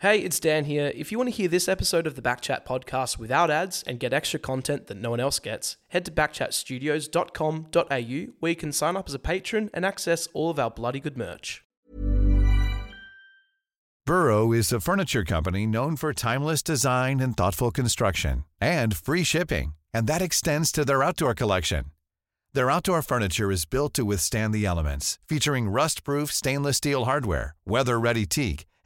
Hey, it's Dan here. If you want to hear this episode of the Backchat podcast without ads and get extra content that no one else gets, head to backchatstudios.com.au where you can sign up as a patron and access all of our bloody good merch. Burrow is a furniture company known for timeless design and thoughtful construction and free shipping, and that extends to their outdoor collection. Their outdoor furniture is built to withstand the elements, featuring rust-proof stainless steel hardware, weather-ready teak,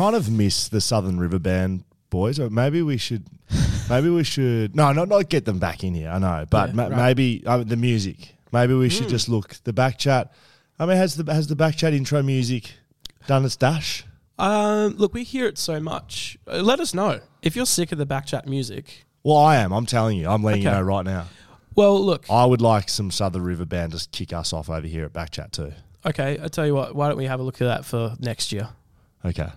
kind of miss the Southern River Band boys. Or maybe we should, maybe we should. No, not not get them back in here. I know, but Yeah, ma- right. maybe uh, the music. Maybe we should just look the back chat. I mean, has the has the back chat intro music done its dash? Um, look, we hear it so much. Uh, let us know if you're sick of the Backchat music. Well, I am. I'm telling you. I'm letting you Okay. know right now. Well, look, I would like some Southern River Band to kick us off over here at Backchat too. okay, I tell you what, why don't we have a look at that for next year? Okay.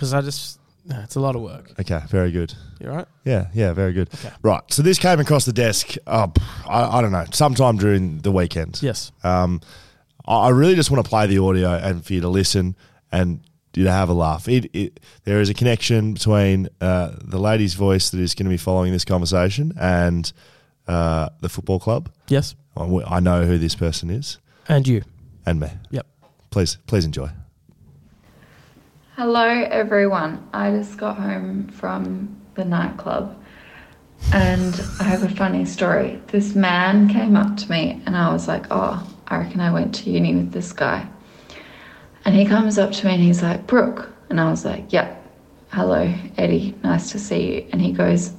Because I just, nah, it's a lot of work. Okay. Very good. You all right? Yeah, yeah, very good. Okay. Right. So this came across the desk. Pff, I, I don't know, sometime during the weekend. Yes. Um, I I really just want to play the audio and for you to listen and you to have a laugh. It, it, there is a connection between uh, the lady's voice that is going to be following this conversation and uh, the football club. Yes. I know who this person is And you. and me. Yep. Please, please enjoy. Hello, everyone. I just got home from the nightclub and I have a funny story. This man came up to me and I was like, Oh, I reckon I went to uni with this guy. And he comes up to me and he's like, Brooke. And I was like, Yep. Hello, Eddie. Nice to see you. And he goes,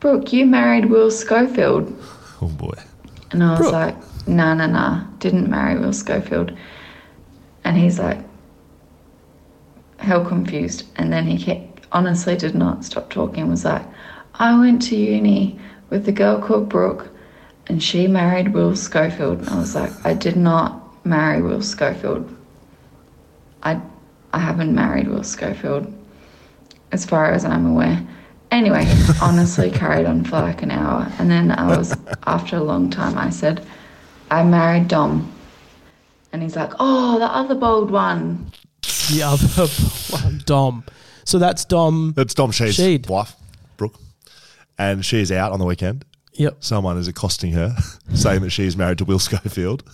Brooke, you married Will Schofield. Oh boy. And I was Brooke. like, nah, nah, nah, didn't marry Will Schofield. And he's like, hell confused. And then he kept, honestly did not stop talking and was like, I went to uni with a girl called Brooke and she married Will Schofield. And I was like, I did not marry Will Schofield. I, I haven't married Will Schofield as far as I'm aware. Anyway, he honestly carried on for like an hour. And then I was, after a long time, I said, I married Dom. And he's like, oh, the other bold one. The other one, Dom. So that's Dom. That's Dom Sheed's Sheed. wife, Brooke, and she's out on the weekend. Yep. someone is accosting her, saying that she's married to Will Schofield.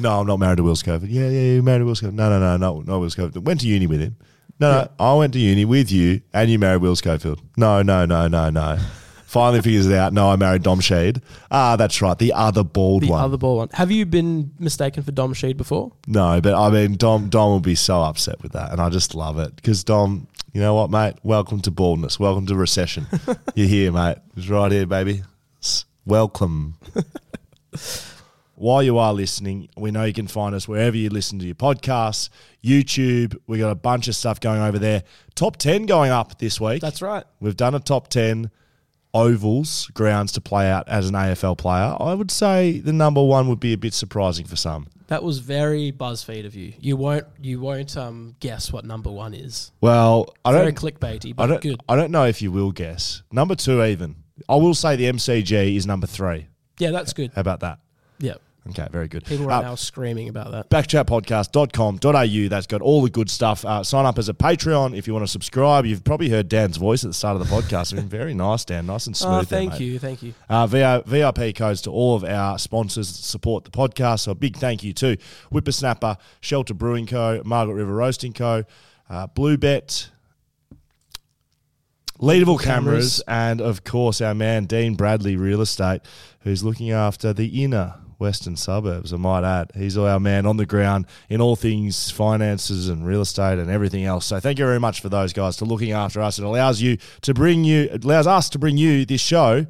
No, I'm not married to Will Schofield. Yeah, yeah, you married to Will Schofield. No, no, no, no, not Will Schofield. Went to uni with him. No, no, I went to uni with you, and you married Will Schofield. No, no, no, no, no. Finally figures it out. No, I married Dom Sheed. Ah, that's right, the other bald one. The one. other ball one. Have you been mistaken for Dom Sheed before? no, but I mean, Dom, Dom will be so upset with that, and I just love it because Dom, you know what, mate? Welcome to baldness. Welcome to recession. You're here, mate. It's right here, baby. Welcome. While you are listening, we know you can find us wherever you listen to your podcasts, YouTube. We got a bunch of stuff going over there. Top 10 going up this week. That's right. We've done a top 10 ovals, grounds to play out as an AFL player. I would say the number one would be a bit surprising for some. That was very BuzzFeed of you. You won't you won't um guess what number one is. Well, I Very don't, clickbaity, I but don't, good. I don't know if you will guess. Number two, even. I will say the MCG is number three. Yeah, that's good. How about that? Yeah. Okay, very good. People right Uh, now screaming about that. backchatpodcast.com.au. That's got all the good stuff. Uh, sign up as a Patreon if you want to subscribe. You've probably heard Dan's voice at the start of the podcast. Been very nice, Dan. Nice and smooth. Oh, thank mate. you, thank you. Uh, VIP codes to all of our sponsors that support the podcast. So a big thank you to Whippersnapper, Shelter Brewing Co., Margaret River Roasting Co., uh, Blue Bet, Leederville cameras, Cameras. and of course our man Dean Bradley Real Estate, who's looking after the inner western suburbs. I might add, he's our man on the ground in all things finances and real estate and everything else. So thank you very much for those guys to looking after us. It allows you to bring you, it allows us to bring you this show.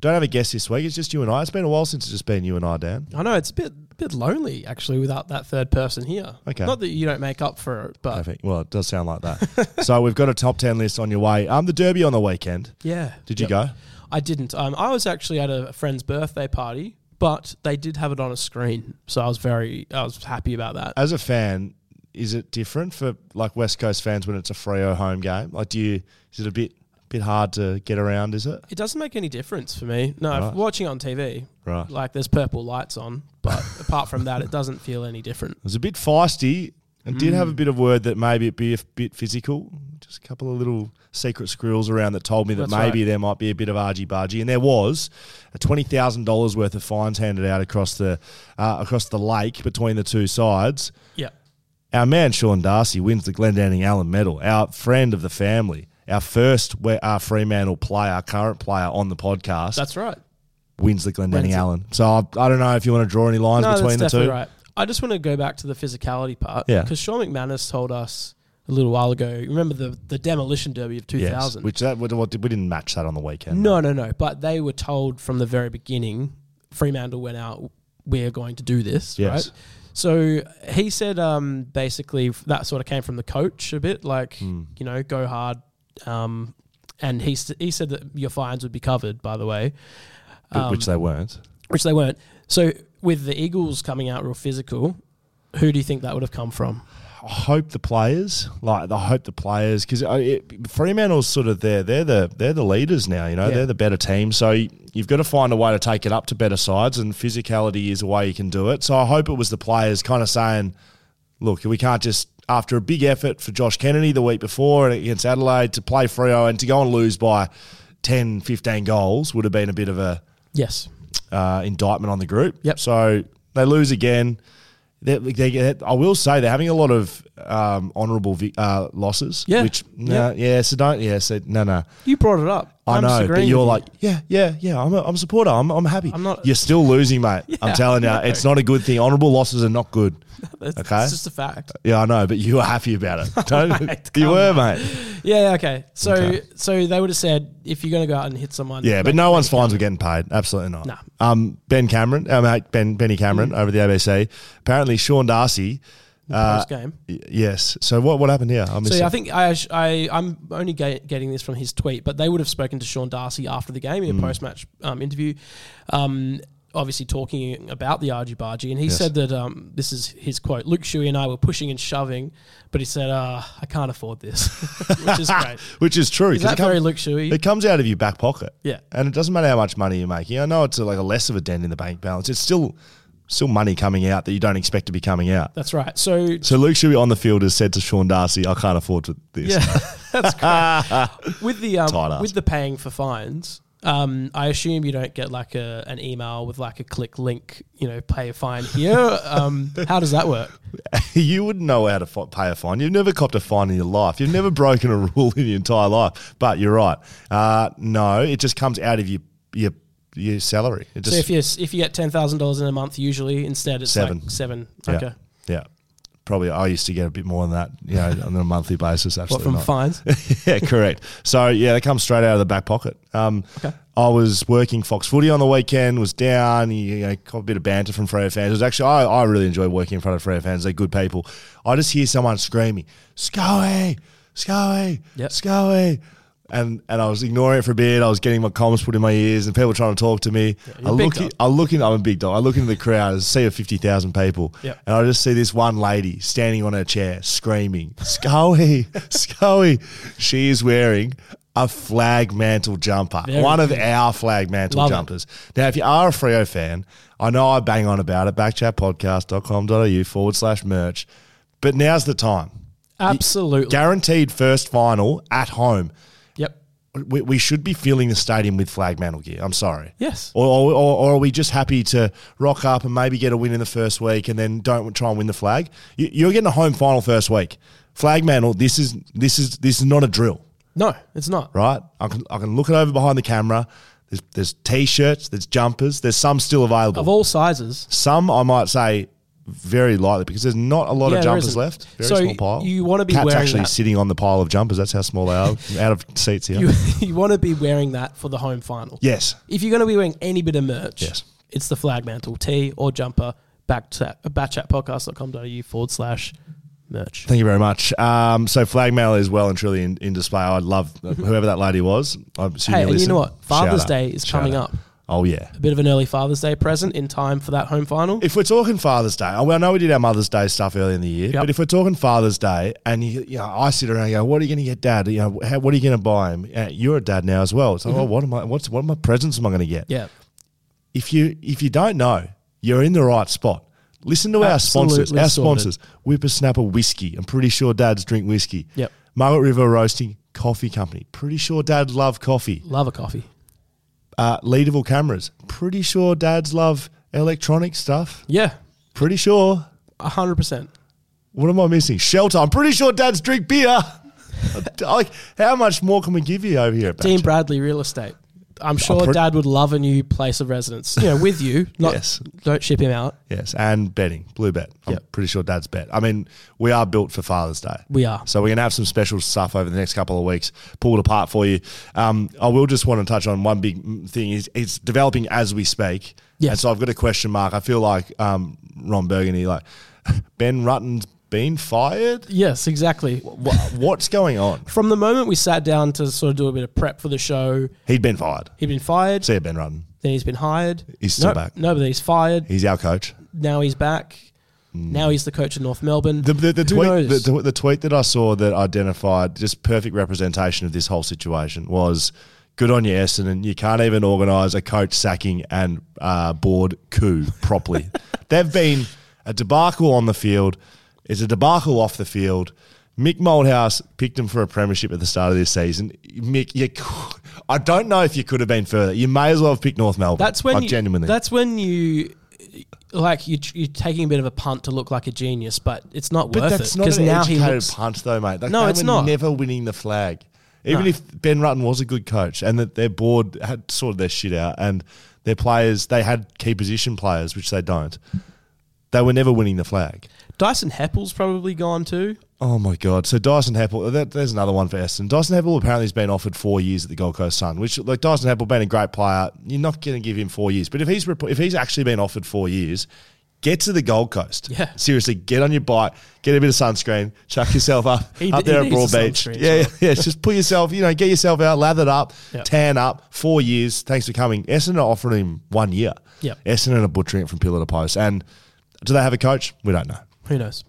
Don't have a guest this week. It's just you and I. It's been a while since it's just been you and I, Dan. I know it's a bit bit lonely actually without that third person here. Okay. Not that you don't make up for it, but Perfect. Well, it does sound like that. so we've got a top ten list on your way. Um, the Derby on the weekend. yeah. Did you Yep. go? I didn't. Um, I was actually at a friend's birthday party, but they did have it on a screen, so I was very, I was happy about that. As a fan, is it different for like West Coast fans when it's a Freo home game? Like, do you is it a bit bit hard to get around? Is it It doesn't make any difference for me. No, Right. watching on TV, right? like there's purple lights on, but apart from that, it doesn't feel any different. It was a bit feisty. And did Mm. have a bit of word that maybe it be a bit physical. Just a couple of little secret squirrels around that told me that That's maybe right. there might be a bit of argy bargy, and there was a twenty thousand dollars worth of fines handed out across the uh, across the lake between the two sides. Yeah. Our man Sean Darcy wins the Glendinning Allen Medal. Our friend of the family, our first we- uh, Fremantle player, current player on the podcast, That's right. wins the it. Allen. So I, I don't know if you want to draw any lines No, between the two. right. I just want to go back to the physicality part. Yeah. Because Sean McManus told us a little while ago. Remember the the demolition derby of two thousand? Yes, which that we didn't match that on the weekend. No, no, no. But they were told from the very beginning, Fremantle went out, we're going to do this, Yes. right? So he said um, basically that sort of came from the coach a bit, like, Hmm. you know, go hard. Um, and he, he said that your fines would be covered, by the way, But- which they weren't. which they weren't. So with the Eagles coming out real physical, who do you think that would have come from? I hope the players, like I hope the players, because uh, Fremantle's sort of there. They're the they're the leaders now. You know, Yeah. they're the better team. So you've got to find a way to take it up to better sides, and physicality is a way you can do it. So I hope it was the players kind of saying, "Look, we can't just." After a big effort for Josh Kennedy the week before against Adelaide to play Freo and to go and lose by 10, 15 goals would have been a bit of a Yes. Uh, indictment on the group. Yep. So they lose again. They, they I will say they're having a lot of um, honourable vi- uh, losses. Yeah. Which no, yeah. So don't yeah. So no no. You brought it up. I I'm know, but disagreeing you're with like yeah yeah yeah. I'm a, I'm a supporter. I'm I'm happy. I'm not- You're still losing, mate. I'm telling you, it's not a good thing. Honourable losses are not good. It's, okay. it's just a fact. Yeah, I know, but you were happy about it. Don't Mate, you come were, mate. Yeah, okay. So Okay. so they would have said if you're going to go out and hit someone. Yeah, but no one's fines were getting paid. Absolutely not. Nah. Um, Ben Cameron, our mate Ben Benny Cameron Mm. over the ABC. Apparently, Sean Darcy. Uh, Post game. y- yes. So what what happened here? I missed So yeah. I think I, I I'm only get, getting this from his tweet, but they would have spoken to Sean Darcy after the game Mm. in a post match um, interview, um, obviously talking about the argy bargy, and he Yes. said that um, this is his quote: Luke Shuey and I were pushing and shoving, but he said, uh, "I can't afford this," which is great. which is true. Is that it comes- very Luke Shuey? It comes out of your back pocket. Yeah. And it doesn't matter how much money you're making. I know it's like a less of a dent in the bank balance. It's still still money coming out that you don't expect to be coming out. That's right. So So Luke Shuey on the field has said to Sean Darcy, "I can't afford to- this." Yeah, that's great. with the um, with the paying for fines, um, I assume you don't get like a an email with like a click link, you know, pay a fine here. Um, how does that work? you wouldn't know how to fi- pay a fine. You've never copped a fine in your life. You've never broken a rule in your entire life. But you're right. Uh, no, it just comes out of your your your salary. It So if you if you get ten thousand dollars in a month, usually instead it's Seven. like seven. yeah, Okay, yeah. Probably I used to get a bit more than that, you know, on a monthly basis. what from not. fines? yeah, correct. So yeah, they come straight out of the back pocket. Um, Okay. I was working Fox Footy on the weekend. Was down. You know, got a bit of banter from Freo fans. It was actually I, I really enjoy working in front of Freo fans. They're good people. I just hear someone screaming, "Scully, Scully, Yep. Scully." And, and I was ignoring it for a bit. I was getting my comments put in my ears, and people trying to talk to me. you're I look. I look in. I'm a big dog. I look into the crowd, I see a fifty thousand people, Yep. and I just see this one lady standing on her chair screaming, Scully, Scully. She is wearing a flag mantle jumper, Very one of our flag mantle Love it. jumpers. Now, if you are a Freo fan, I know I bang on about it, backchatpodcast.com.au forward slash merch, but now's the time. Absolutely. Guaranteed first final at home. We, we should be filling the stadium with flag mantle gear. I'm sorry. Yes. Or, or, or, or are we just happy to rock up and maybe get a win in the first week and then don't try and win the flag? You, you're getting a home final first week. Flag mantle. This is this is this is not a drill, No, it's not. right? I can I can look it over behind the camera. There's there's t-shirts, there's jumpers, there's some still available. Of all sizes. some I might say very lightly because there's not a lot Yeah, of jumpers left. Very So small pile. you wanna be Cat's wearing actually that. sitting on the pile of jumpers. That's how small they are. out of seats here. You, you want to be wearing that for the home final. yes. If you're going to be wearing any bit of merch, Yes. it's the flag mantle tee or jumper. Back to backchatpodcast.com.au forward slash merch. Thank you very much. Um, so flag mail is well and truly in, in display. I'd love whoever that lady was. I assume Hey, you and you know what? Father's. Day is Shout coming out. up. Oh yeah. A bit of an early Father's Day present in time for that home final. If we're talking Father's Day, well, I know we did our Mother's Day stuff early in the year, Yep. but if we're talking Father's Day, and you, you know, I sit around and go, "What are you going to get, Dad? You know, how, what are you going to buy him? Uh, you're a dad now as well. So, oh, what am I? What's what am I presents am I going to get? Mm-hmm. yeah. if you if you don't know, you're in the right spot. Listen to our sponsors. Absolutely Our sorted. sponsors: Whippersnapper Whiskey. I'm pretty sure dads drink whiskey. Yep. Margaret River Roasting Coffee Company. Pretty sure dad love coffee. Love a coffee. Uh, Leederville Cameras. Pretty sure dads love electronic stuff. Yeah. Pretty sure. 100%. What am I missing? Shelter. I'm pretty sure dads drink beer. like, how much more can we give you over here? Dean? Bradley Real Estate. I'm sure dad would love a new place of residence. You know, with you. Not, Yes. Don't ship him out. Yes, and betting, blue bet. I'm Yep. pretty sure Dad's bet. I mean, we are built for Father's Day. We are. So we're gonna have some special stuff over the next couple of weeks pulled apart for you. Um, I will just want to touch on one big thing. Is it's developing as we speak. Yes. And so I've got a question mark. I feel like um, Ron Burgundy, like Ben Rutten's been fired. Yes, exactly. What, what's going on? From the moment we sat down to sort of do a bit of prep for the show, He'd been fired. he'd been fired. See Ben Rutten. Then he's been hired. He's still no, back. No, but he's fired. He's our coach. Now he's back. Now he's the coach of North Melbourne. The, the, the, Who tweet, the, the tweet that I saw that identified just perfect representation of this whole situation was good on you, Essendon. You can't even organise a coach sacking and uh, board coup properly. They've been a debacle on the field. It's a debacle off the field. Mick Malthouse picked him for a premiership at the start of this season. Mick, you, I don't know if you could have been further. You may as well have picked North Melbourne. that's when like, you, genuinely. That's when you like you, you're taking a bit of a punt to look like a genius, but it's not But worth that's it not an now he educated looks. punt, though, mate. Like, No, it's not. Never winning the flag, even No. if Ben Rutten was a good coach and that their board had sorted their shit out and their players they had key position players, which they don't. They were never winning the flag. Dyson Heppell's probably gone too. Oh my god! So Dyson Heppell, that, there's another one for Essendon. Dyson Heppell apparently has been offered four years at the Gold Coast Sun, which like Dyson Heppell being a great player, you're not going to give him four years. But if he's if he's actually been offered four years, get to the Gold Coast. Yeah. seriously, get on your bike, get a bit of sunscreen, chuck yourself up He up there he at Broadbeach. Yeah, yeah, yeah. Just put yourself, you know, get yourself out, lathered up, Yep. tan up. Four years. Thanks for coming. Essendon are offering him one year. Yep. Essendon are butchering it from pillar to post. And do they have a coach? We don't know. Who knows?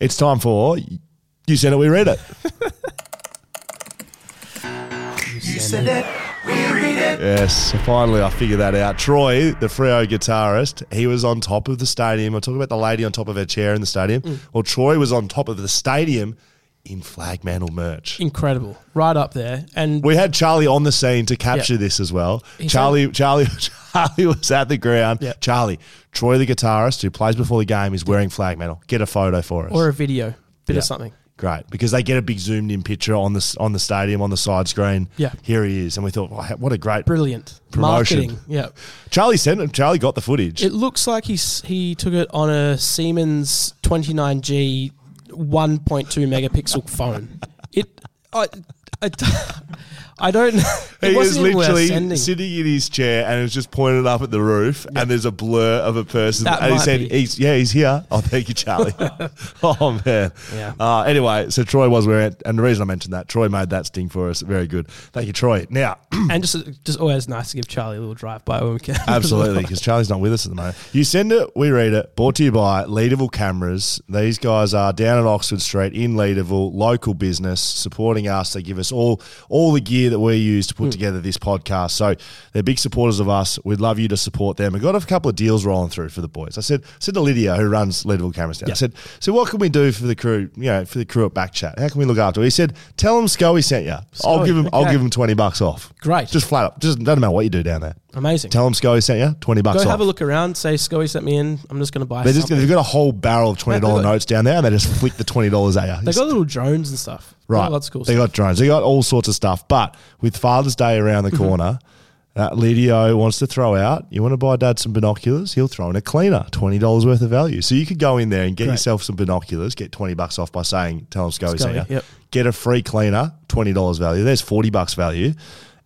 It's time for you said it, we read it. You, said you said it. it. Yes, finally I figured that out. Troy, the Freo guitarist, he was on top of the stadium. I talk about the lady on top of her chair in the stadium. Mm. Well, Troy was on top of the stadium in flag mantle merch. Incredible, right up there. And We had Charlie on the scene to capture Yeah. this as well. He Charlie, Charlie, Charlie was at the ground. Yeah. Charlie, Troy, the guitarist who plays before the game, is wearing flag mantle. Get a photo for us. or a video, bit Yeah. of something. Great, because they get a big zoomed in picture on the on the stadium on the side screen. Yeah. here he is, and we thought, wow, what a great Brilliant Promotion. Yeah, Charlie sent him. Charlie got the footage. it looks like he's he took it on a Siemens 29G 1.2 megapixel phone. It, I, I, I don't. He is wasn't even worth literally sitting in his chair and is just pointed up at the roof, and there's a blur of a person. That and he said, be. "He's yeah, he's here." Oh, thank you, Charlie. oh man. Yeah. Uh, anyway, so Troy was it, and the reason I mentioned that, Troy made that sting for us. Very good. Thank you, Troy. Now. and just just always nice to give Charlie a little drive by when we can. Absolutely, because Charlie's not with us at the moment. You send it, we read it. Brought to you by Leederville Cameras. These guys are down at Oxford Street in Leederville, local business, supporting us. They give us us, all all the gear that we use to put hmm. together this podcast. So they're big supporters of us. We'd love you to support them. We've got a couple of deals rolling through for the boys. I said said to Lydia, who runs Leederville Cameras Down, I said, so what can we do for the crew, you know, for the crew at Backchat? How can we look after? He said, tell them Scully sent you. I'll give him I'll give him 20 bucks off. Great. Just flat up. Just doesn't matter what you do down there. Amazing. Tell them Scully sent you, 20 bucks Go off. have a look around. Say Scully sent me in. I'm just going to buy. They just, something. they've got a whole barrel of twenty dollar Mate, got- notes down there, and they just flick the twenty dollars at you. They got little drones and stuff. Right. Oh, that's cool. They stuff. got drones. They got all sorts of stuff. But with Father's Day around the Mm-hmm. corner, uh, Lidio wants to throw out. You want to buy Dad some binoculars? He'll throw in a cleaner, twenty dollars worth of value. So you could go in there and get Great. yourself some binoculars, get twenty bucks off by saying, "Tell them Scully sent Scully, you." yep. Get a free cleaner, twenty dollars value. There's forty bucks value,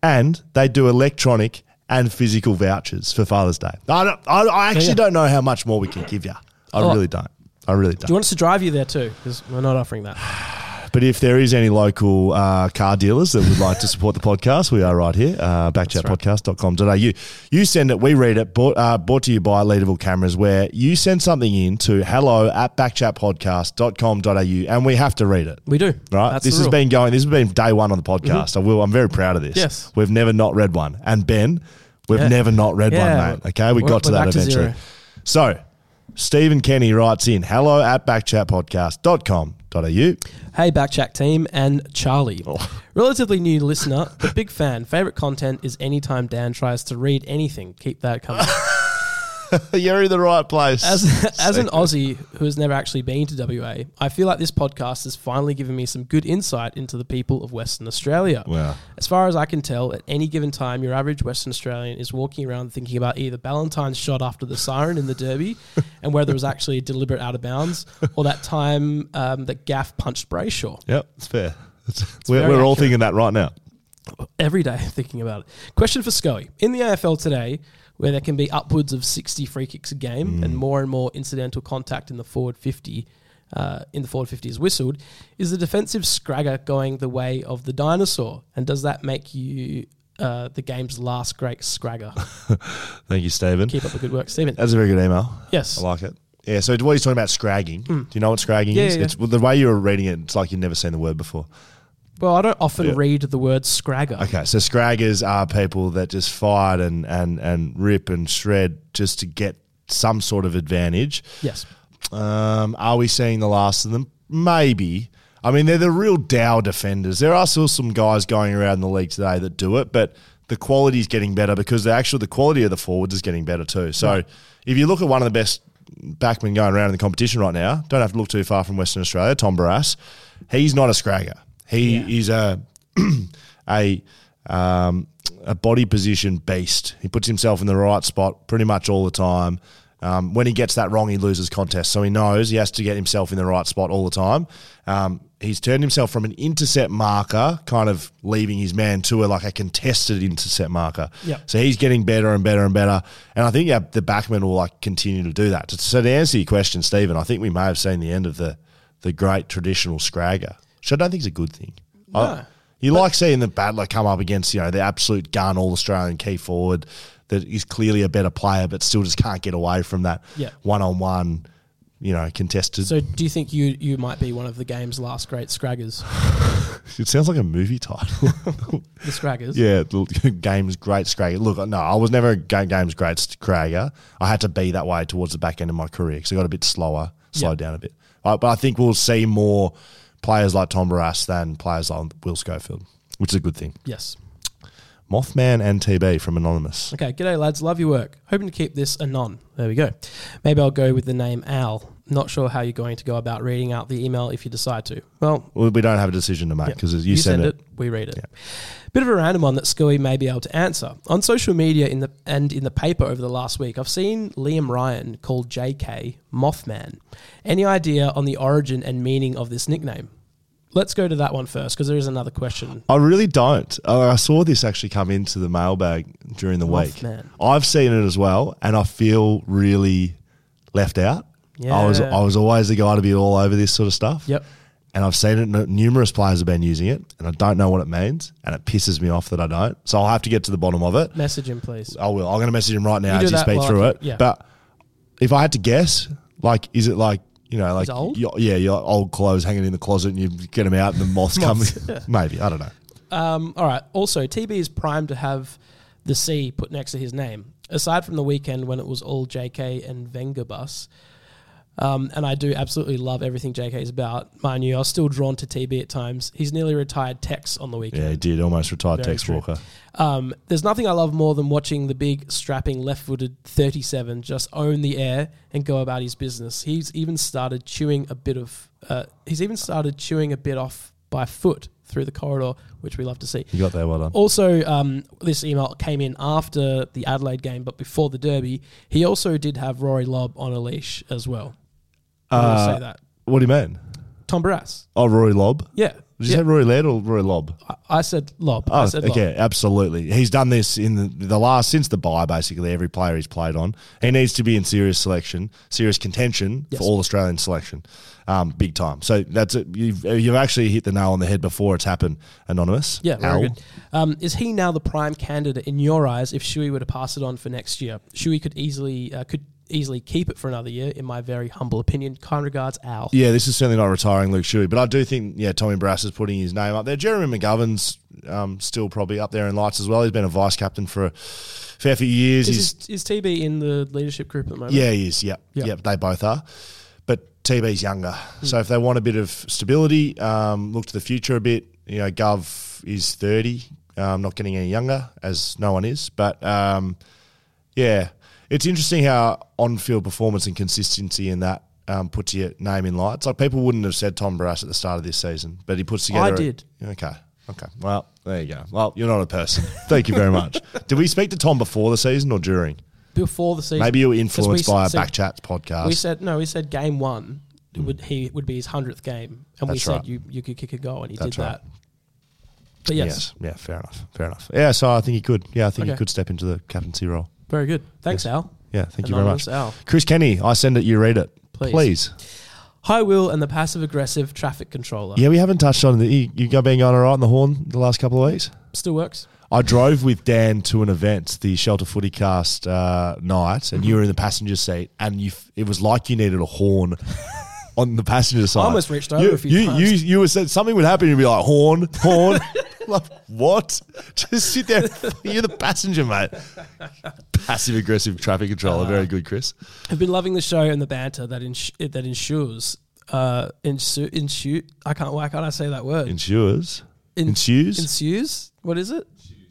and they do electronic and physical vouchers for Father's Day. I, don't, I, I actually Yeah. don't know how much more we can give you. I Oh. really don't. I really don't. Do you want us to drive you there too? Because we're not offering that. But if there is any local uh, car dealers that would like to support the podcast, we are right here, uh, backchatpodcast.com.au. You send it, we read it, brought, uh, brought to you by Leederville Cameras, where you send something in to hello at backchatpodcast.com.au and we have to read it. We do. Right, That's this has been going. This has been day one on the podcast. I will. I'm very proud of this. Yes. we've never not read one, and Ben, we've Yeah. never not read Yeah. one, mate. Okay, we We're- got to that back to eventually. So, Stephen Kenny writes in hello at backchatpodcast.com.au. Hey, Backchat team and Charlie. Oh. Relatively new listener, but big fan. Favorite content is anytime Dan tries to read anything. Keep that coming. You're in the right place. As, as an Aussie who has never actually been to WA, I feel like this podcast has finally given me some good insight into the people of Western Australia. Wow. As far as I can tell, at any given time, your average Western Australian is walking around thinking about either Ballantyne's shot after the siren in the Derby and whether it was actually a deliberate out of bounds or that time um, that Gaff punched Brayshaw. Yep, it's fair. It's, we're we're all thinking that right now. every day thinking about it. Question for Scully. In the AFL today, where there can be upwards of 60 free kicks a game and more and more incidental contact in the forward 50, uh, in the forward 50 is whistled, is the defensive scragger going the way of the dinosaur? And does that make you uh, the game's last great scragger? Thank you, Stephen. Keep up the good work, Stephen. That's a very good email. Yes. I like it. Yeah, so what he's talking about scragging. Do you know what scragging. Yeah, is? yeah, It's well, the way you were reading it, it's like you've never seen the word before. Well, I don't often Yeah. read the word scragger. Okay, so scraggers are people that just fight and, and, and rip and shred just to get some sort of advantage. Yes. Um, are we seeing the last of them? Maybe. I mean, they're the real Dow defenders. There are still some guys going around the league today that do it, but the quality is getting better because the actual the quality of the forwards is getting better too. So if you look at one of the best backmen going around in the competition right now, don't have to look too far from Western Australia, Tom Barrass. He's not a scragger. He is a a um, a body position beast. He puts himself in the right spot pretty much all the time. Um, when he gets that wrong, he loses contest. So he knows he has to get himself in the right spot all the time. Um, he's turned himself from an intercept marker, kind of leaving his man to a like a contested intercept marker. Yep. So he's getting better and better and better. And I think yeah, the backman will like continue to do that. So to answer your question, Stephen, I think we may have seen the end of the the great traditional scragger, which I don't think is a good thing. I- you like seeing the battler come up against, you know, the absolute gun, all Australian key forward that is clearly a better player, but still just can't get away from that Yeah. one on one, you know, contested. So do you think you, you might be one of the game's last great scraggers? it sounds like a movie title. The scraggers? yeah, the game's great scragger. Look, no, I was never a ga- game's great scragger. I had to be that way towards the back end of my career because I got a bit slower, slowed down a bit. Uh, but I think we'll see more players like Tom Barrass than players like Will Schofield, which is a good thing. Yes. Mothman and TB from Anonymous. Okay, g'day lads, love your work. Hoping to keep this anon. There we go. Maybe I'll go with the name Al. Not sure how you're going to go about reading out the email if you decide to. Well, Well, we don't have a decision to make because you, send, it. we read it. Bit of a random one that Scully may be able to answer. On social media in the and in the paper over the last week, I've seen Liam Ryan called JK Mothman. Any idea on the origin and meaning of this nickname? Let's go to that one first because there is another question. I really don't. Uh, I saw this actually come into the mailbag during the week. I've seen it as well, and I feel really left out. I was Yeah. I was always the guy to be all over this sort of stuff. Yep. And I've seen it. n- Numerous players have been using it, and I don't know what it means, and it pisses me off that I don't. So I'll have to get to the bottom of it. Message him, please. I will. I'm going to message him right now You do as you that speak while I through it. yeah. But if I had to guess, like, is it like you know, like old? your- yeah, your old clothes hanging in the closet, and you get them out, and the moths come? Maybe I don't know. Um, all right. Also, TB is primed to have the C put next to his name. Aside from the weekend when it was all JK and Wenger bus, um, and I do absolutely love everything JK is about. Mind you, I was still drawn to TB at times. He's nearly retired Tex on the weekend. Yeah, he did almost retired Very Tex true. Walker. Um, there's nothing I love more than watching the big, strapping, left-footed 37 just own the air and go about his business. He's even started chewing a bit of. Uh, he's even started chewing a bit off by foot through the corridor, which we love to see. You got there, well done. Also, um, this email came in after the Adelaide game, but before the Derby. He also did have Rory Lobb on a leash as well. I to Uh, say that. What do you mean? Tom Barras. Oh, Rory Lobb. Yeah. Did you yeah. say Rory Laird or Rory Lobb? I, I said Lobb. Oh, I said Lobb. okay, absolutely. He's done this in the, the last since the bye. Basically, every player he's played on, he needs to be in serious selection, serious contention Yes. for all Australian selection, um, big time. So that's it. You've you've actually hit the nail on the head before it's happened. Anonymous, Yeah, very Al. good. Um, is he now the prime candidate in your eyes if Shuey were to pass it on for next year? Shuey could easily uh, could easily keep it for another year, in my very humble opinion. Kind regards, Al. Yeah, this is certainly not retiring Luke Shuey, but I do think yeah, Tommy Barrass is putting his name up there. Jeremy McGovern's um, still probably up there in lights as well. He's been a vice captain for a fair few years. Is, is TB in the leadership group at the moment? Yeah, he is. Yep. Yeah. Yep. They both are. But TB's younger. So if they want a bit of stability, um, look to the future a bit, you know, Gov is 30, um, not getting any younger, as no one is. But um, yeah, it's interesting how on field performance and consistency in that um, puts your name in lights. Like people wouldn't have said Tom Barrass at the start of this season, but he puts together. I a- did. Okay. Okay. Well, there you go. Well, you're not a person. Thank you very much. Did we speak to Tom before the season or during? Before the season. Maybe you were influenced we by a said- Backchats podcast. We said no. We said game one would he would be his hundredth game, and we That's said right. you you could kick a goal, and he That's did right. that. But yes, Yeah, fair enough. Fair enough. Yeah, so I think he could. Yeah, I think he could step into the captaincy role. Very good. Thanks, Yes. Al. Yeah, thank you very much. Al. Chris Kenny, I send it, you read it. Please. Please. Hi, Will, and the passive aggressive traffic controller. Yeah, we haven't touched on the you, you been going all right in the horn the last couple of weeks. Still works. I drove with Dan to an event, the Shelter Footy Cast uh, night, and you Mm-hmm. were in the passenger seat, and you f- it was like you needed a horn on the passenger side. almost reached over you, a few you, times. You, you were said something would happen, you'd be like horn, horn. like what? Just sit there. You're the passenger, mate. Passive aggressive traffic controller. Uh, Very good, Chris. I've been loving the show and the banter that ins- that ensures. Uh, ensu- ensu- I can't. Why can't I say that word? Insures. In- Ensues. Ensues. What is it?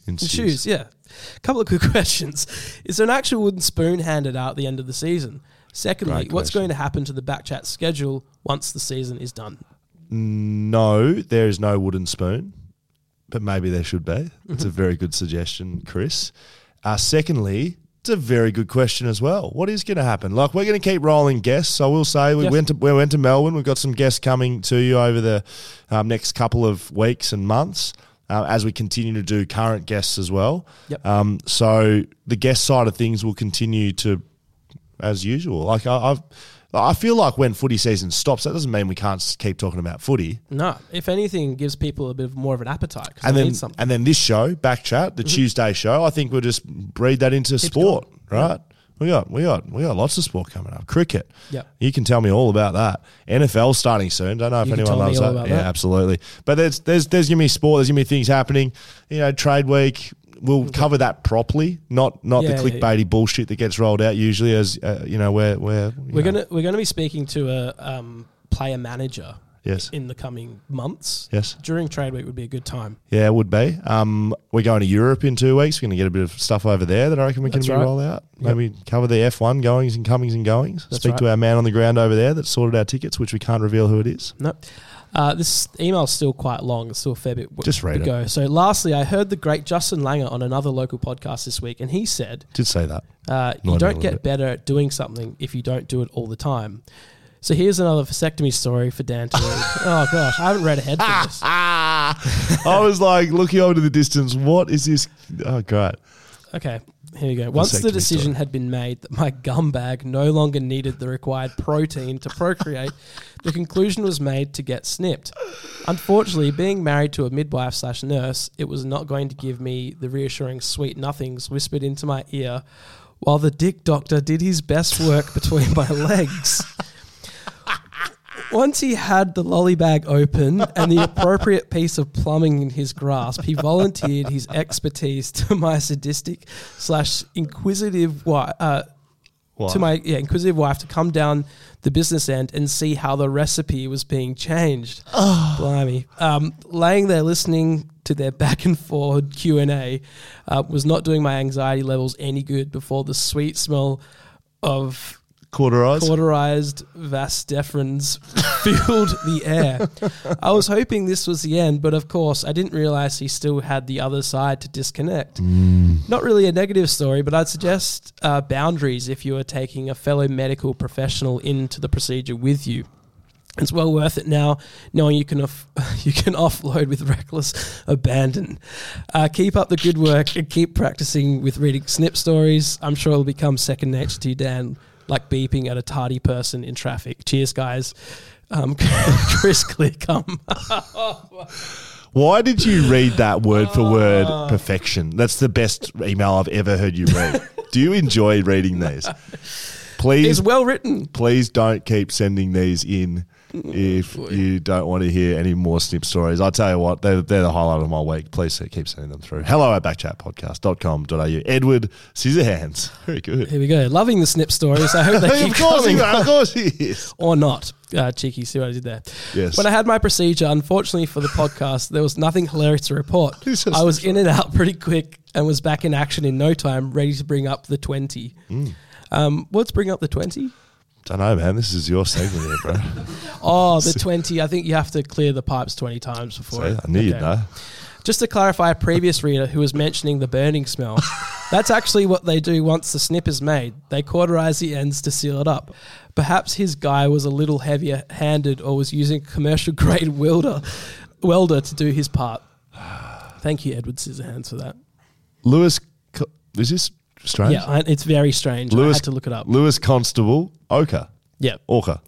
Ensues. Ensues. Yeah. A couple of good questions. Is there an actual wooden spoon handed out at the end of the season? Secondly, Great what's question. going to happen to the backchat schedule once the season is done? No, there is no wooden spoon, but maybe there should be. It's a very good suggestion, Chris. Uh, secondly, it's a very good question as well. What is going to happen? Like we're going to keep rolling guests. I will say we Yes. went to we went to Melbourne. We've got some guests coming to you over the um, next couple of weeks and months. Uh, as we continue to do current guests as well. Yep. Um, so the guest side of things will continue to as usual. Like I, I've, I feel like when footy season stops, that doesn't mean we can't keep talking about footy. No. If anything, it gives people a bit of more of an appetite And then, something. and then this show, back chat, the mm-hmm. Tuesday show. I think we'll just breed that into sport, right? We got, we got, we got lots of sport coming up. Cricket, yeah, You can tell me all about that. NFL starting soon. Don't know if You anyone loves that. Yeah, that. absolutely. But there's, there's, there's gonna be sport. There's gonna be things happening. You know, trade week. We'll cover that properly, not not Yeah, the yeah, clickbaity bullshit that gets rolled out usually. As uh, you know, where you We're know, gonna we're gonna be speaking to a um, player manager yes in the coming months. yes During trade week would be a good time. Yeah, it would be. Um, we're going to Europe in two weeks. We're going to get a bit of stuff over there that I reckon we can That's right. roll out. Maybe cover the F1 goings and comings and goings. That's Speak to our man on the ground over there that sorted our tickets, which we can't reveal who it is. No. Uh, this email's still quite long. It's still a fair bit w- Just read to it. go. So, lastly, I heard the great Justin Langer on another local podcast this week, and he said, Did say that. uh, "You don't get better at doing something if you don't do it all the time." So here's another vasectomy story for Dan to read. oh gosh, I haven't read ahead for this. I was like looking over to the distance. What is this? Oh, great. Okay, here we go. Once the decision story. had been made that my gum bag no longer needed the required protein to procreate, the conclusion was made to get snipped. Unfortunately, being married to a midwife slash nurse, it was not going to give me the reassuring sweet nothings whispered into my ear while the dick doctor did his best work between my legs. Once he had the lolly bag open and the appropriate piece of plumbing in his grasp, he volunteered his expertise to my sadistic slash inquisitive wife. Uh, to my yeah, inquisitive wife to come down the business end and see how the recipe was being changed. Oh. Blimey. Um, laying there listening to their back and forth Q&A uh, was not doing my anxiety levels any good before the sweet smell of Cauterized. cauterized vas deferens filled the air. I was hoping this was the end, but of course, I didn't realize he still had the other side to disconnect. Not really a negative story, but I'd suggest uh, boundaries if you are taking a fellow medical professional into the procedure with you. It's well worth it now, knowing you can off- you can offload with reckless abandon. Uh, keep up the good work and keep practicing with reading snip stories. I'm sure it'll become second nature to you, Dan, like beeping at a tardy person in traffic. Cheers, guys. Um, Chris Clearcome. Why did you read that word for word perfection? That's the best email I've ever heard you read. Do you enjoy reading these? Please, It's well written. please don't keep sending these in if you don't want to hear any more snip stories. I tell you what, they're, they're the highlight of my week. Please keep sending them through. Hello at backchatpodcast.com.au. Edward Scissorhands. Very good. Here we go. Loving the snip stories. I hope they keep of course, coming. he, of course he is. or not. Uh, cheeky, see what I did there. Yes. When I had my procedure, unfortunately for the podcast, there was nothing hilarious to report. I was in and out pretty quick and was back in action in no time, ready to bring up the 20. Mm. Um, what's bring up the 20? I don't know, man. This is your segment here, bro. Oh, the 20. I think you have to clear the pipes 20 times before. See, I knew you'd know. Just to clarify, a previous reader who was mentioning the burning smell, that's actually what they do once the snip is made. They cauterize the ends to seal it up. Perhaps his guy was a little heavier handed or was using commercial grade welder, welder to do his part. Thank you, Edward Scissorhands, for that. Lewis, is this strange? Yeah, I, it's very strange. I Lewis had to look it up. Lewis Constable Oka. yeah. Orca.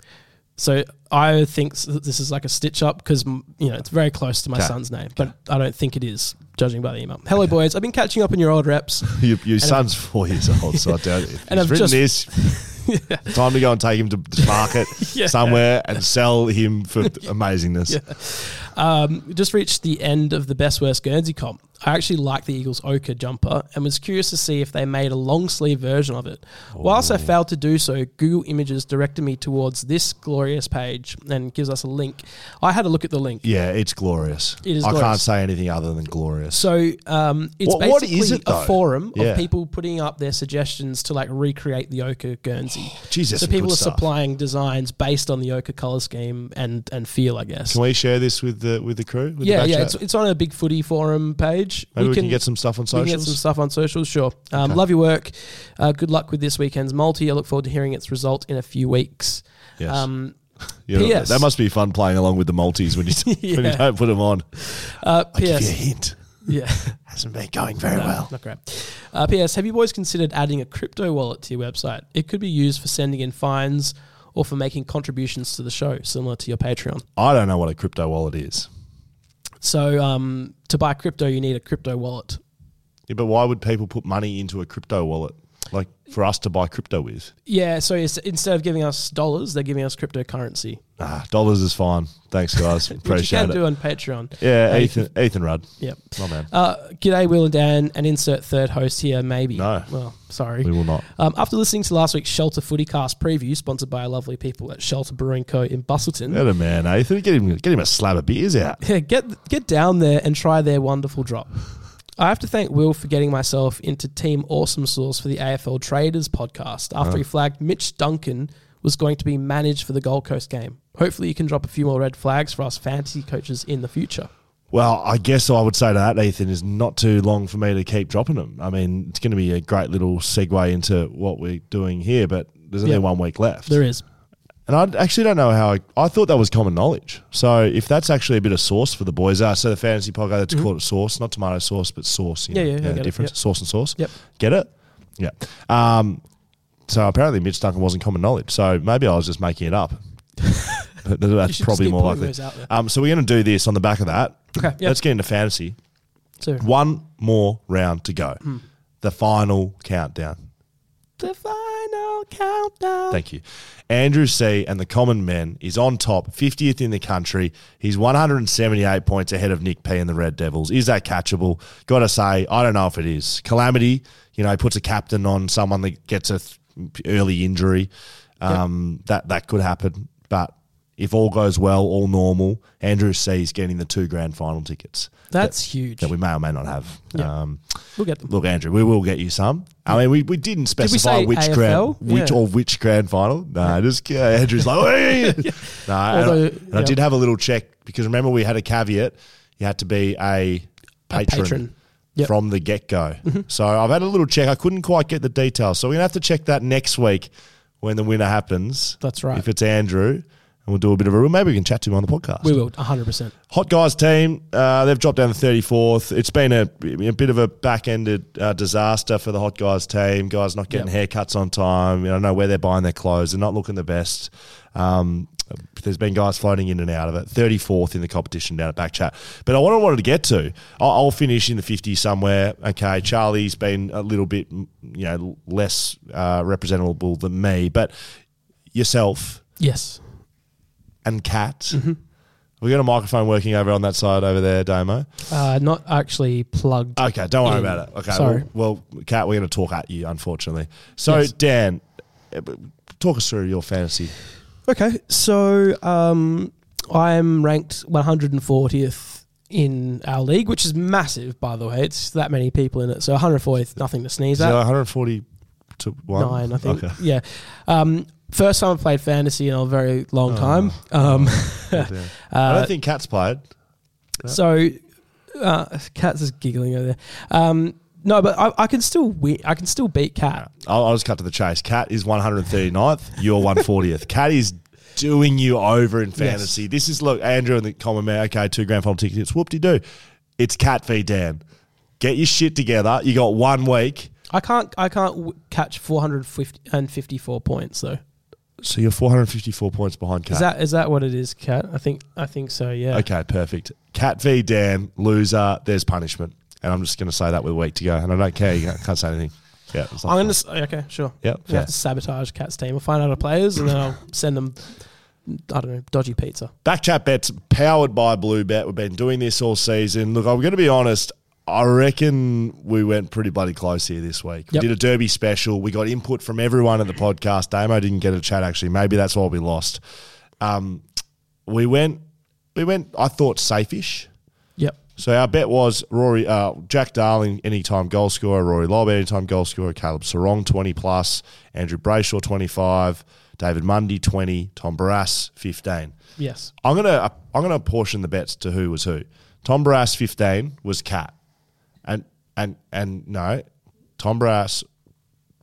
So I think this is like a stitch up because you know it's very close to my Okay. son's name, but I don't think it is, judging by the email. Hello, boys. I've been catching up on your old reps. Your, your son's four years old, so I doubt it. And I've written just- this. Time to go and take him to the market Yeah. somewhere and sell him for amazingness. Um, just reached the end of the best worst Guernsey comp. I actually like the Eagles ochre jumper and was curious to see if they made a long sleeve version of it. Whilst I failed to do so, Google Images directed me towards this glorious page and gives us a link. I had a look at the link. Yeah, it's glorious. It is I can't say anything other than glorious. So um, it's What- basically is it, a forum Yeah. of people putting up their suggestions to like recreate the ochre Guernsey. Jesus, so people are stuff. supplying designs based on the ochre color scheme and and feel, I guess. Can we share this with the with the crew? With yeah, the yeah, it's, it's on a big footy forum page. Maybe we, can, get some stuff on we can get some stuff on socials, sure. Um, Okay. Love your work. Uh, good luck with this weekend's multi. I look forward to hearing its result in a few weeks. Yes. Um, Yeah, PS. That must be fun playing along with the multis when you when you don't put them on. uh, I give you a PS. hint. Yeah. Hasn't been going very No, well. Not great. Uh, P.S. Have you boys considered adding a crypto wallet to your website? It could be used for sending in fines or for making contributions to the show, similar to your Patreon. I don't know what a crypto wallet is. So um, to buy crypto, you need a crypto wallet. Yeah, but why would people put money into a crypto wallet? Like for us to buy crypto with? Yeah. So instead of giving us dollars, they're giving us cryptocurrency, Ah, dollars is fine. Thanks, guys. which you Appreciate can it. do on Patreon. yeah, Uh, Ethan, Ethan Rudd. Yep. My man. Uh, g'day, Will and Dan, and insert third host here, maybe. No. Well, sorry. we will not. Um, after listening to last week's Shelter Footycast preview, sponsored by our lovely people at Shelter Brewing Co. in Busselton, Get a man, Ethan. Get him, get him a slab of beers out. yeah, get get down there and try their wonderful drop. I have to thank Will for getting myself into Team Awesome Sauce for the AFL Traders podcast after he flagged Mitch Duncan was going to be managed for the Gold Coast game. Hopefully, you can drop a few more red flags for us fantasy coaches in the future. Well, I guess all I would say to that, Ethan, is not too long for me to keep dropping them. I mean, it's going to be a great little segue into what we're doing here, but there's only Yeah. one week left. There is. And I actually don't know how I, I thought that was common knowledge. So if that's actually a bit of sauce for the boys, uh, so the fantasy podcast, let's call it sauce, not tomato sauce, but sauce. you Mm-hmm. Yeah, know, yeah, I get difference. yep. Sauce and sauce. Yep. Get it? Yeah. Um, so apparently Mitch Duncan wasn't common knowledge. So maybe I was just making it up. That's probably more likely. those out there. Um, so we're going to do this on the back of that. Okay, yep. Let's get into fantasy. One more round to go. Hmm. The final countdown. The final countdown. Thank you. Andrew C. and the Common Men is on top, 50th in the country. He's 178 points ahead of Nick P and the Red Devils. Is that catchable? Got to say, I don't know if it is. Calamity, you know, puts a captain on someone that gets a th- early injury. Um, That that could happen, but if all goes well, all normal, Andrew C is getting the two grand final tickets That's huge. that we may or may not have. Yeah. Um, We'll get them. Look, Andrew, we will get you some. I mean, we, we didn't specify say which AFL? grand, which Yeah. or which grand final. No, just uh, Andrew's like, "Hey!" no. and I- Although, and I, yeah. did have a little check because remember we had a caveat. You had to be a patron, patron. Yep. Mm-hmm. from the get go. So I've had a little check. I couldn't quite get the details, so we're gonna have to check that next week when the winner happens. That's right. If it's Andrew, and we'll do a bit of a. room. Maybe we can chat to him on the podcast. We will, 100%. Hot guys team, uh, they've dropped down to 34th. It's been a, a bit of a back ended uh, disaster for the hot guys team. Guys not getting haircuts on time. You know, know where they're buying their clothes. They're not looking the best. Um, there's been guys floating in and out of it. 34th in the competition down at Backchat. But I wanted, wanted to get to, I'll, I'll finish in the 50s somewhere. Okay, Charlie's been a little bit, you know, less uh, representable than me. But yourself Yes. And Kat, we got a microphone working over on that side over there, Damo. Uh, not actually plugged. Okay, don't worry in. about it. Okay, Sorry. Well, well Kat, we're going to talk at you, unfortunately. So, Yes. Dan, uh, talk us through your fantasy. Okay, so um, I'm ranked 140th in our league, which is massive, by the way. It's that many people in it. So 140th, nothing to sneeze Is it at. 140 to 1? Nine, I think. Okay. Yeah. Um, first time I played fantasy in a very long Oh. time. Um, I uh, don't think Cats played. so, uh, Kat's is giggling over there. Um, no, but I, I can still win. I can still beat Cat. I'll, I'll just cut to the chase. Cat is 139th. You're 140th. Cat is doing you over in fantasy. This is, look, Andrew and the common man. Okay, two grand final tickets. Whoop de doo. It's Cat v Dan. Get your shit together. You got one week. I can't. I can't w- catch 454 points though. So you're 454 points behind Kat. Is that is that what it is, Cat? I think I think so. Yeah. Okay, perfect. Cat v Dan, loser, there's punishment. And I'm just going to say that with a week to go. And I don't care. You can't say anything. Yeah. I'm gonna. fun. s- oh, Okay, sure. Yep, We have to sabotage Cat's team. I'll find out the players and then I'll send them. I don't know, dodgy pizza. Backchat bets powered by Blue Bet. We've been doing this all season. Look, I'm going to be honest. I reckon we went pretty bloody close here this week. Yep. We did a derby special. We got input from everyone at the podcast. Damo didn't get a chat actually. Maybe that's why we lost. Um, we went. We went. I thought safe-ish. Yep. So our bet was Rory, uh, Jack Darling, anytime goal scorer, Rory Lobb, anytime goal scorer, Caleb Serong, 20 plus, Andrew Brayshaw, 25, David Mundy, 20, Tom Barrass, 15. Yes. I'm gonna I'm gonna portion the bets to who was who. Tom Barrass, 15 was Cat, and and no, Tom Barrass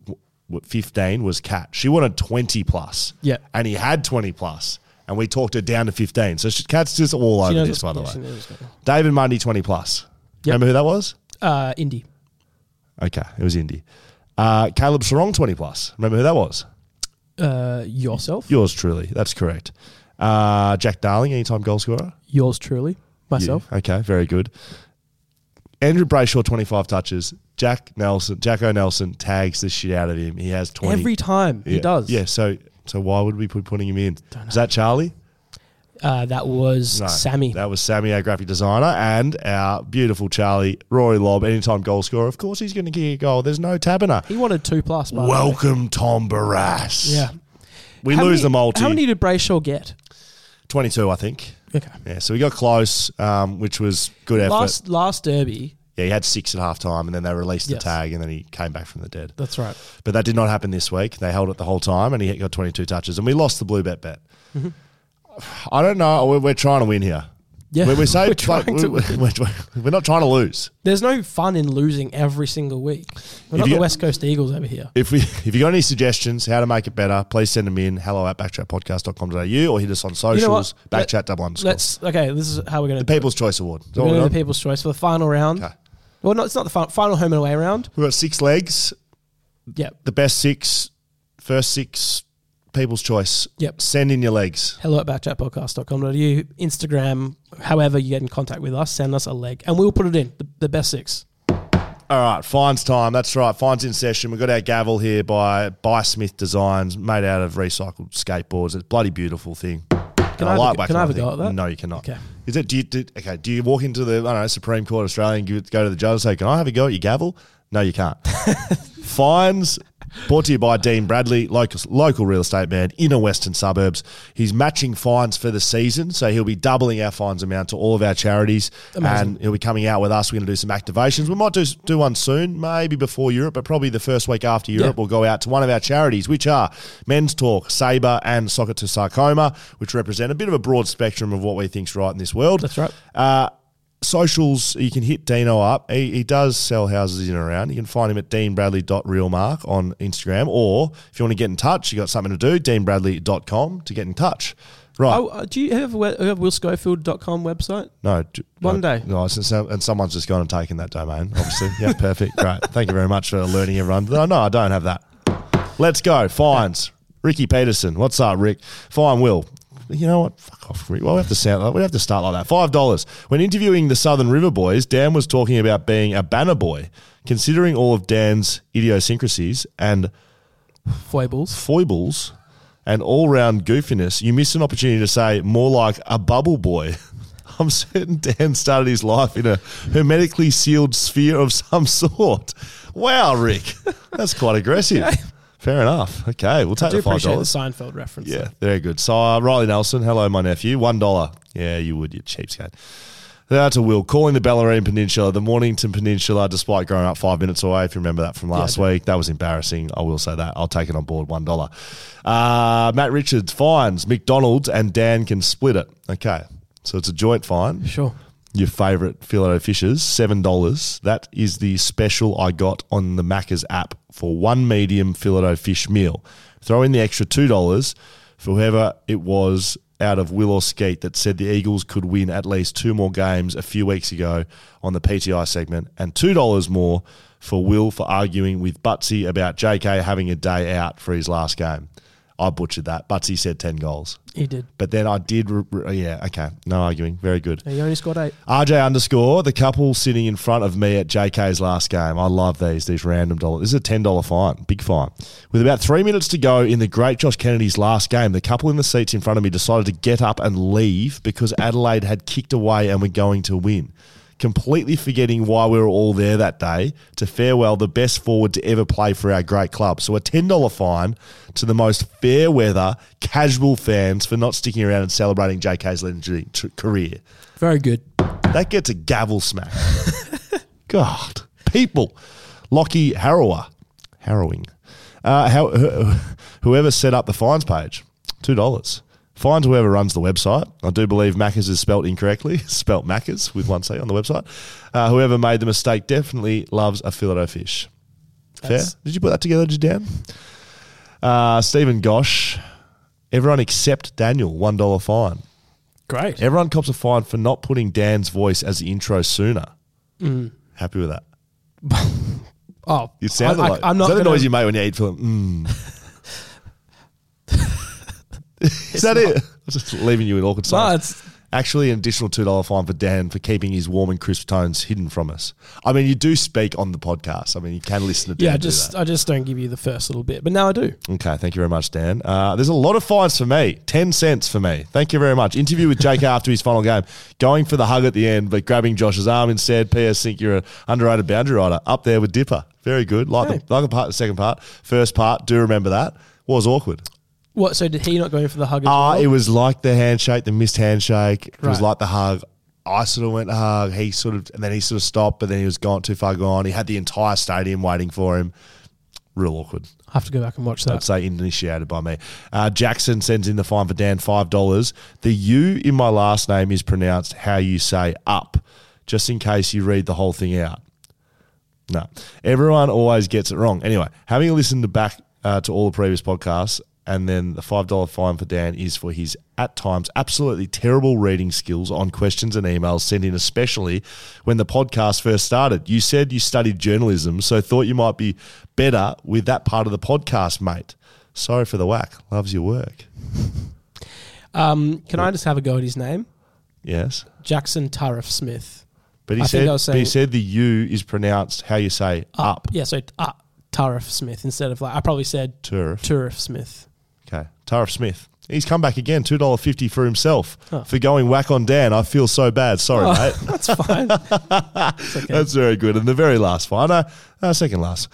w- w- 15 was Cat. She wanted 20 plus. Yeah. And he had 20 plus, And we talked her down to 15. So she, Cat's just all She over this, by the way. knows what's going on. David Mundy, 20 plus. Yep. Remember who that was? Uh, Indy. Okay, it was Indy. Uh, Caleb Serong, 20 plus. Remember who that was? Uh, yourself. Yours truly. That's correct. Uh, Jack Darling, anytime goal scorer. Yours truly. Myself. You. Okay, very good. Andrew Brayshaw, 25 touches. Jack Nelson, Jacko Nelson tags the shit out of him. He has 20. Every time he does. Yeah, so so why would we be putting him in? Is that Charlie? Uh, that was No, Sammy. That was Sammy, our graphic designer, and our beautiful Charlie, Rory Lobb, anytime goal scorer. Of course, he's going to kick a goal. There's no Tabiner. he wanted two plus. By the way. Welcome, Tom Barrass. Yeah. We How lose many- the multi. How many did Brayshaw get? 22, I think. Okay. Yeah, so we got close, um, which was good effort. Last last derby. yeah, he had six at half time, and then they released the Yes. tag, and then he came back from the dead. That's right. But that did not happen this week. They held it the whole time, and he got 22 touches, and we lost the blue bet bet. I don't know. We're, we're trying to win here. Yeah, When we say we're trying to we- win. we're, we're not trying to lose. There's no fun in losing every single week. We're If not the West Coast Eagles over here. If we if you got any suggestions how to make it better, please send them in. Hello at backchatpodcast.com.au or hit us on socials. You know what? Let- Backchat double underscore. Let's okay. This is how we're going to the to People's Choice Award. Is We're going to the? People's Choice for the final round. Okay. Well, no, it's not the fi- final home and away round. We've got six legs. Yep. The best six, first six, People's Choice. Yep. Send in your legs. Hello at backchatpodcast.com.au. Instagram, however you get in contact with us, send us a leg and we'll put it in. The, the best six. All right, fines time. That's right. Fines in session. We've got our gavel here by by Smith Designs, made out of recycled skateboards. It's a bloody beautiful thing. Can I have a go- can I have a go at that? No, you cannot. Okay. Is it? Do you? Do, okay. Do you walk into the I don't know Supreme Court Australia and give- go to the judge and say, "Can I have a go at your gavel?" No, you can't. Fines brought to you by Dean Bradley, local, local real estate man, in inner western suburbs. He's matching fines for the season, so he'll be doubling our fines amount to all of our charities, and he'll be coming out with us. We're going to do some activations. We might do do one soon, maybe before Europe, but probably the first week after Europe. Yeah. We'll go out to one of our charities, which are Men's Talk, Sabre, and Sock it to Sarcoma, which represent a bit of a broad spectrum of what we think's right in this world. That's right. Uh, socials, you can hit Dino up. He, he does sell houses in and around. You can find him at deanbradley.realmark on Instagram. Or if you want to get in touch, you got something to do, deanbradley.com to get in touch. Right. Oh, uh, do you have a have willscofield.com website? no. d- One no, day. No, and someone's just gone and taken that domain, obviously. yeah, perfect. Great. Thank you very much for alerting everyone. No, no, I don't have that. Let's go. Fines. Ricky Peterson. What's up, Rick? Fine, Will. You know what? Fuck off, Rick. Well, we have to sound like we have to start like that. Five dollars. When interviewing the Southern River Boys, Dan was talking about being a banner boy. Considering all of Dan's idiosyncrasies and Foibles. foibles and all round goofiness, you missed an opportunity to say more like a bubble boy. I'm certain Dan started his life in a hermetically sealed sphere of some sort. Wow, Rick. That's quite aggressive. Fair enough. Okay, we'll I take do the five appreciate the dollars. Seinfeld reference. Yeah, very good. So uh, Riley Nelson, hello, my nephew. One dollar. Yeah, you would, you cheapskate. That's to will. Calling the Bellarine Peninsula, the Mornington Peninsula, despite growing up five minutes away. If you remember that from last I do. week, that was embarrassing. I will say that. I'll take it on board. One dollar. Uh, Matt Richards fines McDonald's and Dan can split it. Okay, so it's a joint fine Sure. Your filet fishes, seven dollars. That is the special I got on the Macca's app for one medium filet fish meal. Throw in the extra two dollars for whoever it was out of Will or Skeet that said the Eagles could win at least two more games a few weeks ago on the PTI segment, and two dollars more for Will for arguing with Butsy about JK having a day out for his last game. I butchered that. Butsy said ten goals. He did. But then I did, re- re- yeah, okay, no arguing, very good. He only scored eight. RJ underscore, the couple sitting in front of me at JK's last game. I love these, these random dollars. This is a $10 fine, big fine. With about three minutes to go in the great Josh Kennedy's last game, the couple in the seats in front of me decided to get up and leave because Adelaide had kicked away and were going to win completely forgetting why we were all there that day to farewell the best forward to ever play for our great club. So a $10 fine to the most fair weather casual fans for not sticking around and celebrating JK's legendary t- career. Very good. That gets a gavel smack. God, people. Lockie Harrower. Harrowing. Uh, how, whoever set up the fines page, $2. Find whoever runs the website. I do believe Macca's is spelt incorrectly, spelt Macca's with one C on the website. Uh, whoever made the mistake definitely loves a Fillet fish. That's Fair? Did you put that together, did you, Dan? Uh, Stephen Gosh, everyone except Daniel, $1 fine. Great. Everyone cops a fine for not putting Dan's voice as the intro sooner. Mm. Happy with that. oh, you sound like I'm not. Is that the noise you make when you eat film? Mm. is that it? I was just leaving you in awkward No, silence. it's Actually, an additional two dollar fine for Dan for keeping his warm and crisp tones hidden from us. I mean, you do speak on the podcast. I mean, you can listen to Dan. yeah. do Just. I just don't give you the first little bit, but now I do. Okay, thank you very much, Dan. Uh, there's a lot of fines for me. Ten cents for me. Thank you very much. Interview with Jake after his final game. Going for the hug at the end, but grabbing Josh's arm instead. P.S. Think you're an underrated boundary rider. Up there with Dipper. Very good. Like Hey. the like the part, the second part, first part. Do remember that was awkward. What? So did he not go in for the hug? As Ah, well? it was like the handshake, the missed handshake. It was Right. like the hug. I sort of went to hug. He sort of, and then he sort of stopped, but then he was gone too far gone. He had the entire stadium waiting for him. Real awkward. I have to go back and watch that. I'd say initiated by me. Uh, Jackson sends in the fine for Dan five dollars. The U in my last name is pronounced how you say up, just in case you read the whole thing out. No, everyone always gets it wrong. Anyway, having listened to back uh, to all the previous podcasts, and then the five dollar fine for Dan is for his at times absolutely terrible reading skills on questions and emails sent in, especially when the podcast first started. You said you studied journalism, so thought you might be better with that part of the podcast, mate. Sorry for the whack. Loves your work. Um, can I just have a go at his name? Yes. Jackson Tariff Smith. But he I said, but he said the U is pronounced how you say up. Yeah, so uh, Tariff Smith instead of like I probably said Turf. Tariff Smith. Okay. Tariff Smith. He's come back again, two dollar fifty for himself Oh. for going whack on Dan. I feel so bad. Sorry, oh, mate. That's fine. Okay. That's very good. And the very last fine, uh, second last,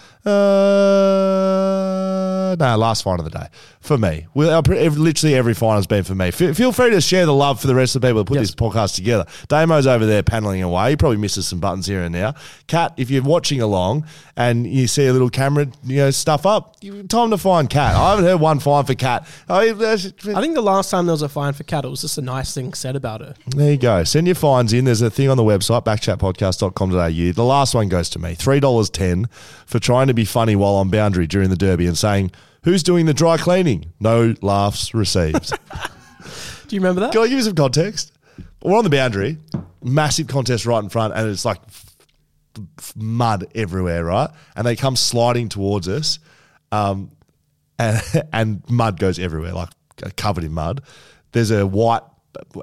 uh, no, last fine of the day for me. Well, uh, literally every fine has been for me. F- feel free to share the love for the rest of the people that put Yes. this podcast together. Damo's over there paneling away. He probably misses some buttons here and now. Kat, if you're watching along and you see a little camera, you know, stuff up, you- time to find Kat. I haven't heard one fine for Kat. I, I think the last time there was a fine for cat, it was just a nice thing said about her. There you go. Send your fines in. There's a thing on the website, backchatpodcast.com.au. The last one goes to me $3.10 for trying to be funny while on boundary during the Derby and saying, Who's doing the dry cleaning? No laughs received. Do you remember that? Can I give you some context? We're on the boundary, massive contest right in front, and it's like f- f- mud everywhere, right? And they come sliding towards us, um, and, and mud goes everywhere, like covered in mud. There's a white.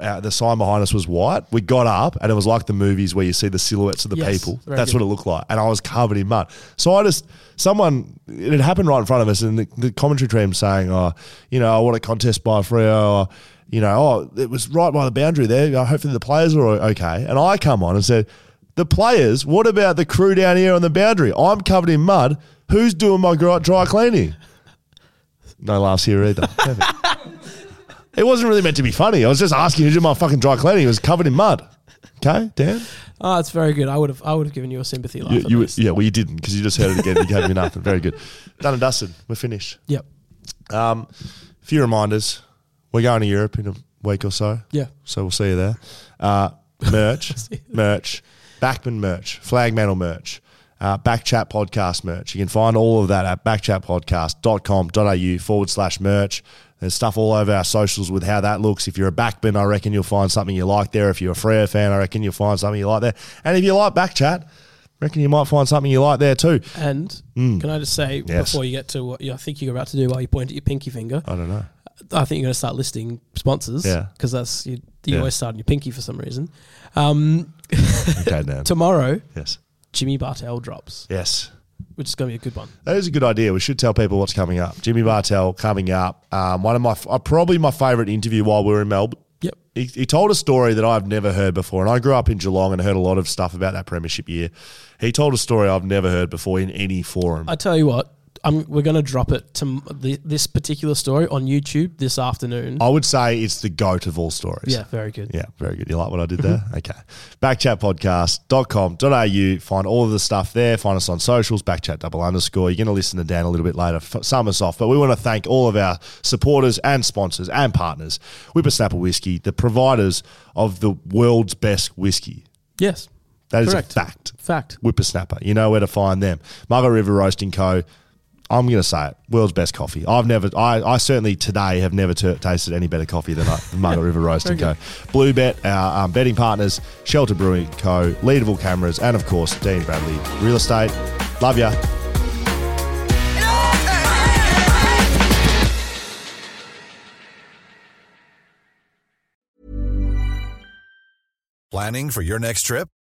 Uh, the sign behind us was white. We got up, and it was like the movies where you see the silhouettes of the Yes, people. That's good. what it looked like, and I was covered in mud. So I just someone it had happened right in front of us, and the, the commentary team saying, "Oh, you know, I want a contest by Freo." Or, you know, oh, it was right by the boundary there. Hopefully the players are okay. And I come on and said, "The players. What about the crew down here on the boundary? I'm covered in mud. Who's doing my dry dry cleaning?" No laughs here either. It wasn't really meant to be funny. I was just asking you to do my fucking dry cleaning. It was covered in mud. Okay, Dan. Oh, it's very good. I would have I would have given you a sympathy laugh. You, at you, least. yeah, well, you didn't because you just heard it again. You gave me nothing. Very good. Done and dusted. We're finished. Yep. Um, few reminders. We're going to Europe in a week or so. Yeah. So we'll see you there. Uh, merch, merch, Backman merch, flag mantle merch, uh, Backchat podcast merch. You can find all of that at backchatpodcast.com.au forward slash merch. There's stuff all over our socials with how that looks. If you're a Backman, I reckon you'll find something you like there. If you're a Freo fan, I reckon you'll find something you like there. And if you like Backchat, I reckon you might find something you like there too. And can I just say Mm. Yes. before you get to what you, I think you're about to do while you point at your pinky finger, I don't know. I think you're going to start listing sponsors. Yeah. Because that's you, you Yeah. always start on your pinky for some reason. Um, Okay, Dan. tomorrow, yes. Jimmy Bartel drops, Yes. Which is going to be a good one. That is a good idea. We should tell people what's coming up. Jimmy Bartel coming up. Um, one of my uh, probably my favourite interview while we were in Melbourne. Yep. He, he told a story that I've never heard before, and I grew up in Geelong and heard a lot of stuff about that premiership year. He told a story I've never heard before in any forum. I tell you what, I'm, we're going to drop it to the, this particular story on YouTube this afternoon. I would say it's the goat of all stories. yeah, very good. Yeah, very good. You like what I did there? okay. Backchatpodcast.com.au. Find all of the stuff there. Find us on socials, backchat double underscore. You're going to listen to Dan a little bit later. F- Sum us off. But we want to thank all of our supporters and sponsors and partners. Whippersnapper Whiskey, the providers of the world's best whiskey. Yes. That is Correct. a fact. Fact. Whippersnapper. You know where to find them. Margaret River Roasting Co. I'm going to say it. World's best coffee. I've never, I, I certainly today have never t- tasted any better coffee than uh, Margaret River Roasting Co. Very Blue Bet, our um, betting partners, Shelter Brewing Co., Leadable Cameras, and of course, Dean Bradley Real Estate. Love ya. Planning for your next trip?